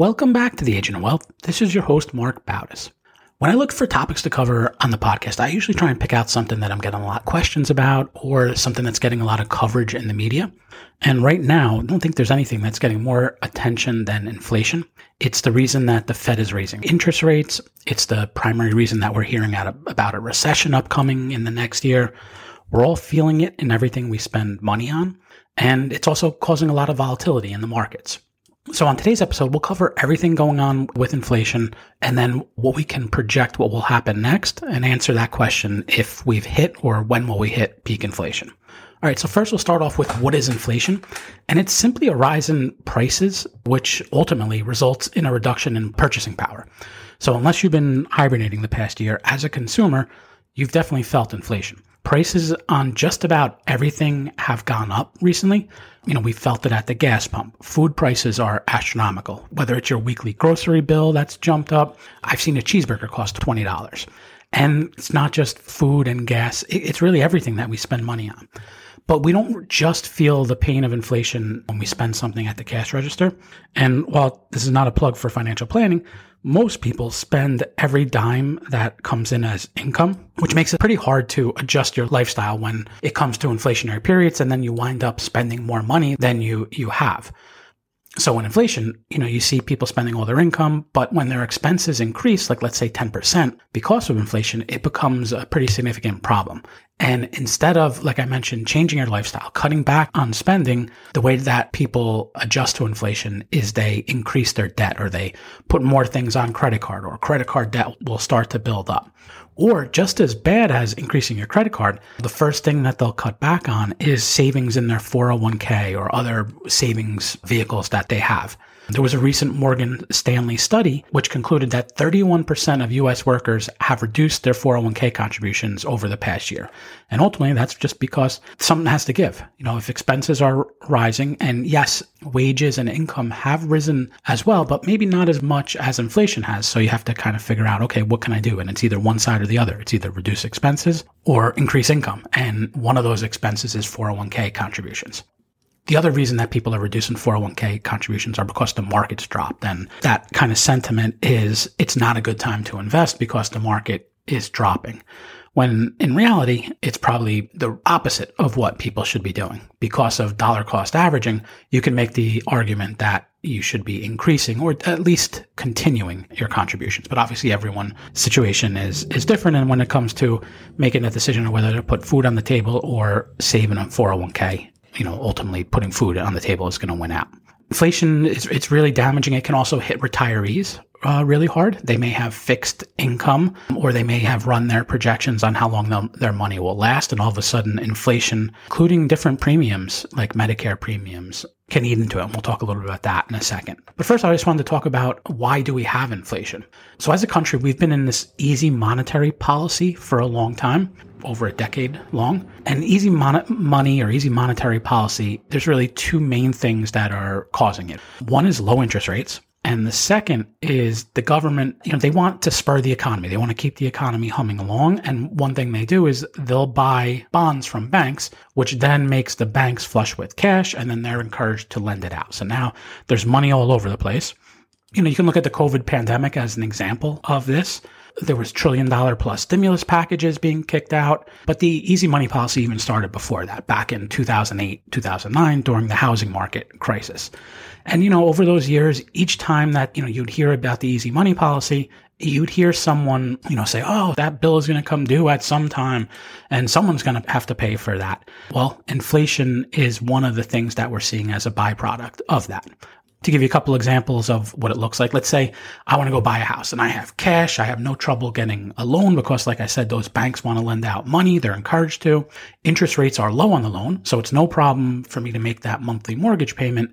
Welcome back to the Agent of Wealth. This is your host, Marc Bautis. When I look for topics to cover on the podcast, I usually try and pick out something that I'm getting a lot of questions about or something that's getting a lot of coverage in the media. And right now, I don't think there's anything that's getting more attention than inflation. It's the reason that the Fed is raising interest rates. It's the primary reason that we're hearing about a recession upcoming in the next year. We're all feeling it in everything we spend money on. And it's also causing a lot of volatility in the markets. So, on today's episode, we'll cover everything going on with inflation and then what we can project what will happen next and answer that question if we've hit or when will we hit peak inflation. All right, so first we'll start off with what is inflation? And it's simply a rise in prices, which ultimately results in a reduction in purchasing power. So, unless you've been hibernating the past year as a consumer, you've definitely felt inflation. Prices on just about everything have gone up recently. You know, we felt it at the gas pump. Food prices are astronomical. Whether it's your weekly grocery bill that's jumped up, I've seen a cheeseburger cost $20. And it's not just food and gas, it's really everything that we spend money on. But we don't just feel the pain of inflation when we spend something at the cash register. And while this is not a plug for financial planning, most people spend every dime that comes in as income, which makes it pretty hard to adjust your lifestyle when it comes to inflationary periods and then you wind up spending more money than you you have. So when inflation, you know, you see people spending all their income, but when their expenses increase, like let's say 10% because of inflation, it becomes a pretty significant problem. And instead of, like I mentioned, changing your lifestyle, cutting back on spending, the way that people adjust to inflation is they increase their debt or they put more things on credit card or credit card debt will start to build up. Or just as bad as increasing your credit card, the first thing that they'll cut back on is savings in their 401k or other savings vehicles that they have. There was a recent Morgan Stanley study which concluded that 31% of US workers have reduced their 401k contributions over the past year. And ultimately, that's just because something has to give. You know, if expenses are rising, and yes, wages and income have risen as well, but maybe not as much as inflation has. So you have to kind of figure out, okay, what can I do? And it's either one side or the other. It's either reduce expenses or increase income. And one of those expenses is 401k contributions. The other reason that people are reducing 401k contributions are because the market's dropped. And that kind of sentiment is it's not a good time to invest because the market is dropping. When in reality, it's probably the opposite of what people should be doing. Because of dollar cost averaging, you can make the argument that you should be increasing or at least continuing your contributions. But obviously everyone's situation is, is different. And when it comes to making a decision of whether to put food on the table or saving a 401k, you know, ultimately putting food on the table is going to win out. Inflation is it's really damaging. It can also hit retirees uh, really hard. They may have fixed income or they may have run their projections on how long their money will last. And all of a sudden, inflation, including different premiums like Medicare premiums, can eat into it. And we'll talk a little bit about that in a second. But first, I just wanted to talk about why do we have inflation? So as a country, we've been in this easy monetary policy for a long time, over a decade long. And easy mon- money or easy monetary policy, there's really two main things that are causing it. One is low interest rates. And the second is the government, you know, they want to spur the economy. They want to keep the economy humming along. And one thing they do is they'll buy bonds from banks, which then makes the banks flush with cash and then they're encouraged to lend it out. So now there's money all over the place. You know, you can look at the COVID pandemic as an example of this. There was trillion dollar plus stimulus packages being kicked out, but the easy money policy even started before that, back in 2008, 2009 during the housing market crisis. And, you know, over those years, each time that, you know, you'd hear about the easy money policy, you'd hear someone, you know, say, oh, that bill is going to come due at some time and someone's going to have to pay for that. Well, inflation is one of the things that we're seeing as a byproduct of that. To give you a couple examples of what it looks like, let's say I want to go buy a house and I have cash. I have no trouble getting a loan because, like I said, those banks want to lend out money. They're encouraged to. Interest rates are low on the loan. So it's no problem for me to make that monthly mortgage payment.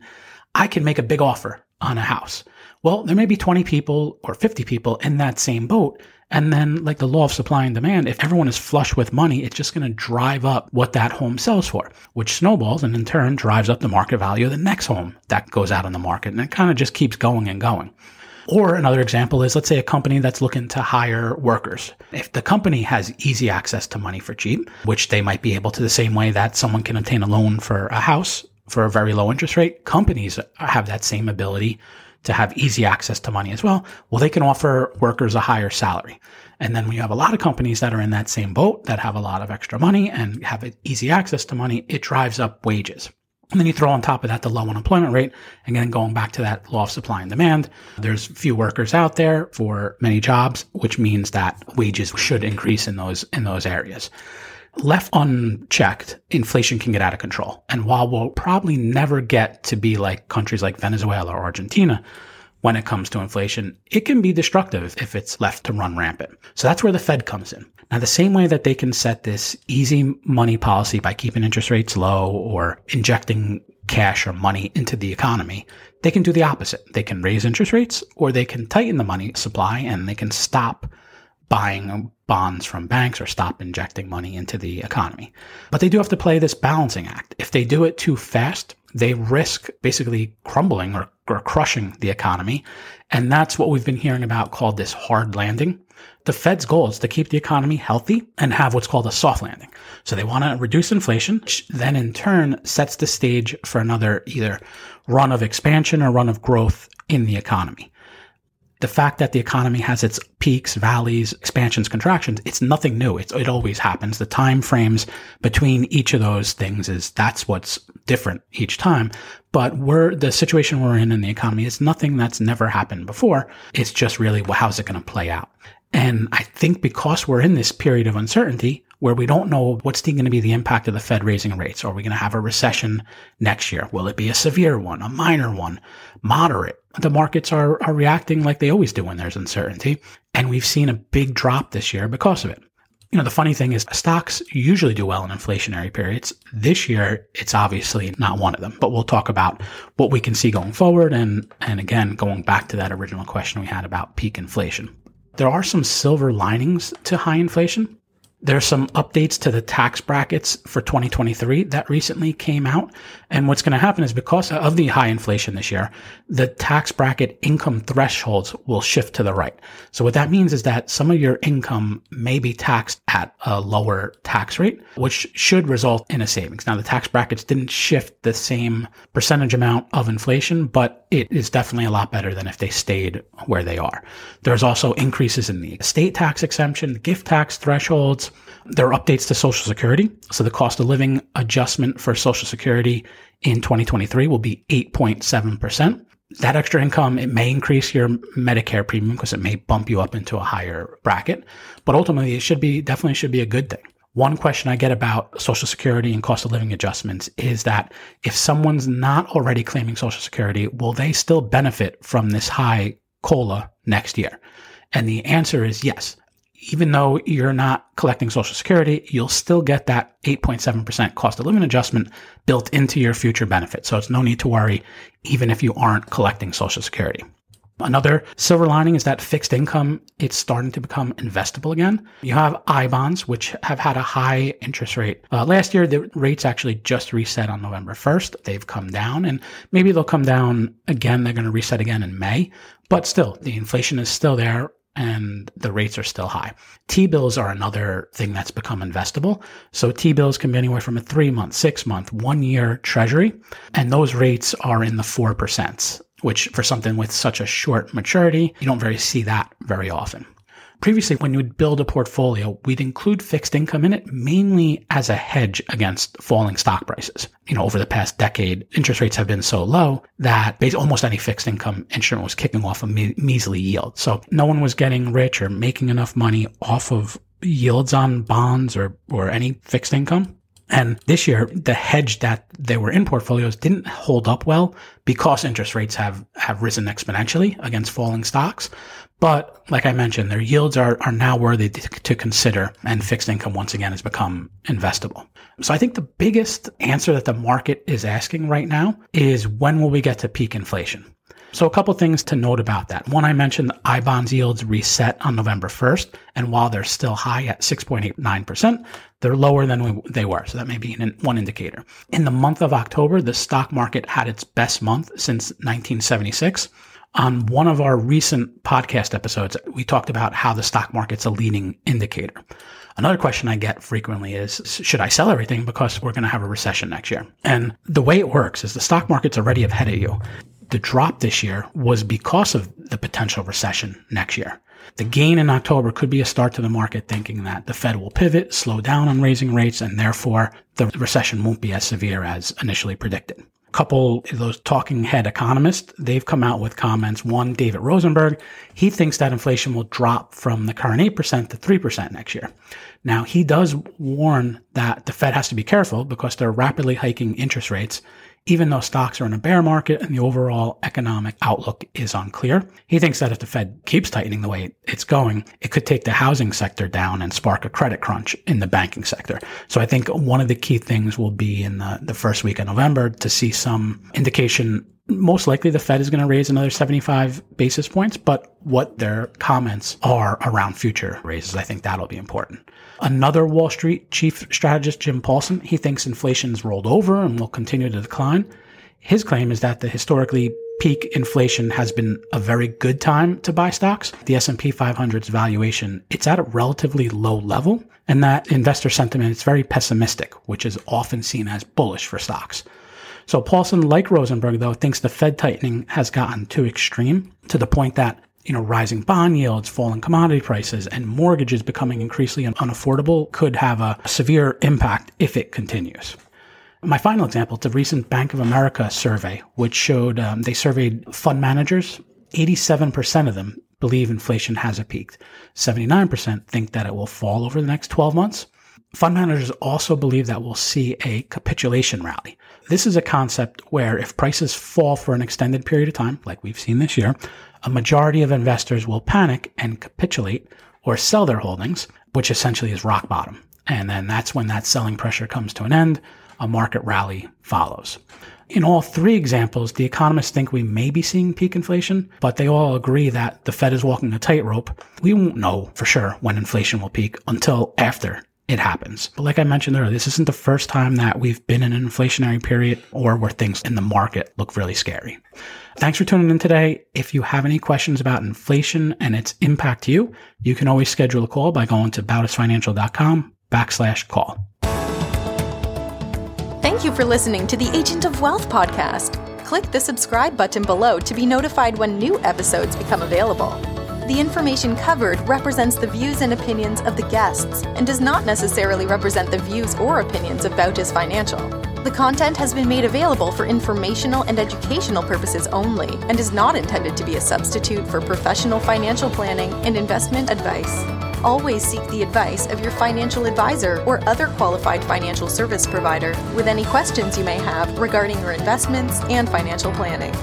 I can make a big offer on a house. Well, there may be 20 people or 50 people in that same boat. And then, like the law of supply and demand, if everyone is flush with money, it's just going to drive up what that home sells for, which snowballs and in turn drives up the market value of the next home that goes out on the market. And it kind of just keeps going and going. Or another example is let's say a company that's looking to hire workers. If the company has easy access to money for cheap, which they might be able to the same way that someone can obtain a loan for a house for a very low interest rate, companies have that same ability to have easy access to money as well. Well, they can offer workers a higher salary. And then when you have a lot of companies that are in that same boat that have a lot of extra money and have easy access to money, it drives up wages. And then you throw on top of that the low unemployment rate. Again, going back to that law of supply and demand, there's few workers out there for many jobs, which means that wages should increase in those, in those areas. Left unchecked, inflation can get out of control. And while we'll probably never get to be like countries like Venezuela or Argentina, when it comes to inflation, it can be destructive if it's left to run rampant. So that's where the Fed comes in. Now, the same way that they can set this easy money policy by keeping interest rates low or injecting cash or money into the economy, they can do the opposite. They can raise interest rates or they can tighten the money supply and they can stop buying bonds from banks or stop injecting money into the economy. But they do have to play this balancing act. If they do it too fast, they risk basically crumbling or, or crushing the economy. And that's what we've been hearing about called this hard landing. The Fed's goal is to keep the economy healthy and have what's called a soft landing. So they want to reduce inflation, which then in turn sets the stage for another either run of expansion or run of growth in the economy the fact that the economy has its peaks, valleys, expansions, contractions, it's nothing new. It's, it always happens. The time frames between each of those things is that's what's different each time. But we're the situation we're in in the economy is nothing that's never happened before. It's just really well, how's it going to play out? And I think because we're in this period of uncertainty, where we don't know what's going to be the impact of the Fed raising rates. Are we going to have a recession next year? Will it be a severe one, a minor one, moderate? The markets are, are reacting like they always do when there's uncertainty. And we've seen a big drop this year because of it. You know, the funny thing is stocks usually do well in inflationary periods. This year, it's obviously not one of them, but we'll talk about what we can see going forward. And, and again, going back to that original question we had about peak inflation. There are some silver linings to high inflation. There's some updates to the tax brackets for 2023 that recently came out. And what's going to happen is because of the high inflation this year, the tax bracket income thresholds will shift to the right. So what that means is that some of your income may be taxed at a lower tax rate, which should result in a savings. Now, the tax brackets didn't shift the same percentage amount of inflation, but it is definitely a lot better than if they stayed where they are. There's also increases in the estate tax exemption, gift tax thresholds, there are updates to Social Security. So the cost of living adjustment for Social Security in 2023 will be 8.7%. That extra income, it may increase your Medicare premium because it may bump you up into a higher bracket, but ultimately it should be definitely should be a good thing. One question I get about Social Security and cost of living adjustments is that if someone's not already claiming Social Security, will they still benefit from this high COLA next year? And the answer is yes even though you're not collecting Social Security, you'll still get that 8.7% cost of living adjustment built into your future benefit. So it's no need to worry, even if you aren't collecting Social Security. Another silver lining is that fixed income, it's starting to become investable again. You have I bonds, which have had a high interest rate. Uh, last year, the rates actually just reset on November 1st. They've come down and maybe they'll come down again. They're going to reset again in May, but still the inflation is still there and the rates are still high. T bills are another thing that's become investable. So T bills can be anywhere from a three month, six month, one year treasury. And those rates are in the 4%, which for something with such a short maturity, you don't very see that very often. Previously, when you would build a portfolio, we'd include fixed income in it mainly as a hedge against falling stock prices. You know, over the past decade, interest rates have been so low that almost any fixed income instrument was kicking off a me- measly yield. So no one was getting rich or making enough money off of yields on bonds or, or any fixed income. And this year, the hedge that they were in portfolios didn't hold up well because interest rates have, have risen exponentially against falling stocks. But like I mentioned, their yields are, are now worthy to, consider and fixed income once again has become investable. So I think the biggest answer that the market is asking right now is when will we get to peak inflation? So, a couple things to note about that. One, I mentioned I bonds yields reset on November 1st, and while they're still high at 6.89%, they're lower than we, they were. So, that may be an, one indicator. In the month of October, the stock market had its best month since 1976. On one of our recent podcast episodes, we talked about how the stock market's a leading indicator. Another question I get frequently is, should I sell everything because we're going to have a recession next year? And the way it works is the stock market's already ahead of you the drop this year was because of the potential recession next year. The gain in October could be a start to the market thinking that the Fed will pivot, slow down on raising rates, and therefore the recession won't be as severe as initially predicted. Couple of those talking head economists, they've come out with comments. One, David Rosenberg, he thinks that inflation will drop from the current 8% to 3% next year. Now, he does warn that the Fed has to be careful because they're rapidly hiking interest rates even though stocks are in a bear market and the overall economic outlook is unclear. He thinks that if the Fed keeps tightening the way it's going, it could take the housing sector down and spark a credit crunch in the banking sector. So I think one of the key things will be in the, the first week of November to see some indication most likely the Fed is going to raise another 75 basis points, but what their comments are around future raises, I think that'll be important. Another Wall Street chief strategist, Jim Paulsen, he thinks inflation's rolled over and will continue to decline. His claim is that the historically peak inflation has been a very good time to buy stocks. The S&P 500's valuation, it's at a relatively low level and that investor sentiment is very pessimistic, which is often seen as bullish for stocks. So Paulsen, like Rosenberg, though, thinks the Fed tightening has gotten too extreme to the point that you know, rising bond yields, falling commodity prices, and mortgages becoming increasingly unaffordable could have a severe impact if it continues. My final example, it's a recent Bank of America survey, which showed um, they surveyed fund managers. 87% of them believe inflation has peaked. 79% think that it will fall over the next 12 months. Fund managers also believe that we'll see a capitulation rally. This is a concept where if prices fall for an extended period of time, like we've seen this year, a majority of investors will panic and capitulate or sell their holdings, which essentially is rock bottom. And then that's when that selling pressure comes to an end. A market rally follows. In all three examples, the economists think we may be seeing peak inflation, but they all agree that the Fed is walking a tightrope. We won't know for sure when inflation will peak until after it happens. But like I mentioned earlier, this isn't the first time that we've been in an inflationary period or where things in the market look really scary. Thanks for tuning in today. If you have any questions about inflation and its impact to you, you can always schedule a call by going to bautisfinancial.com backslash call. Thank you for listening to the Agent of Wealth podcast. Click the subscribe button below to be notified when new episodes become available. The information covered represents the views and opinions of the guests and does not necessarily represent the views or opinions of Bautis Financial. The content has been made available for informational and educational purposes only and is not intended to be a substitute for professional financial planning and investment advice. Always seek the advice of your financial advisor or other qualified financial service provider with any questions you may have regarding your investments and financial planning.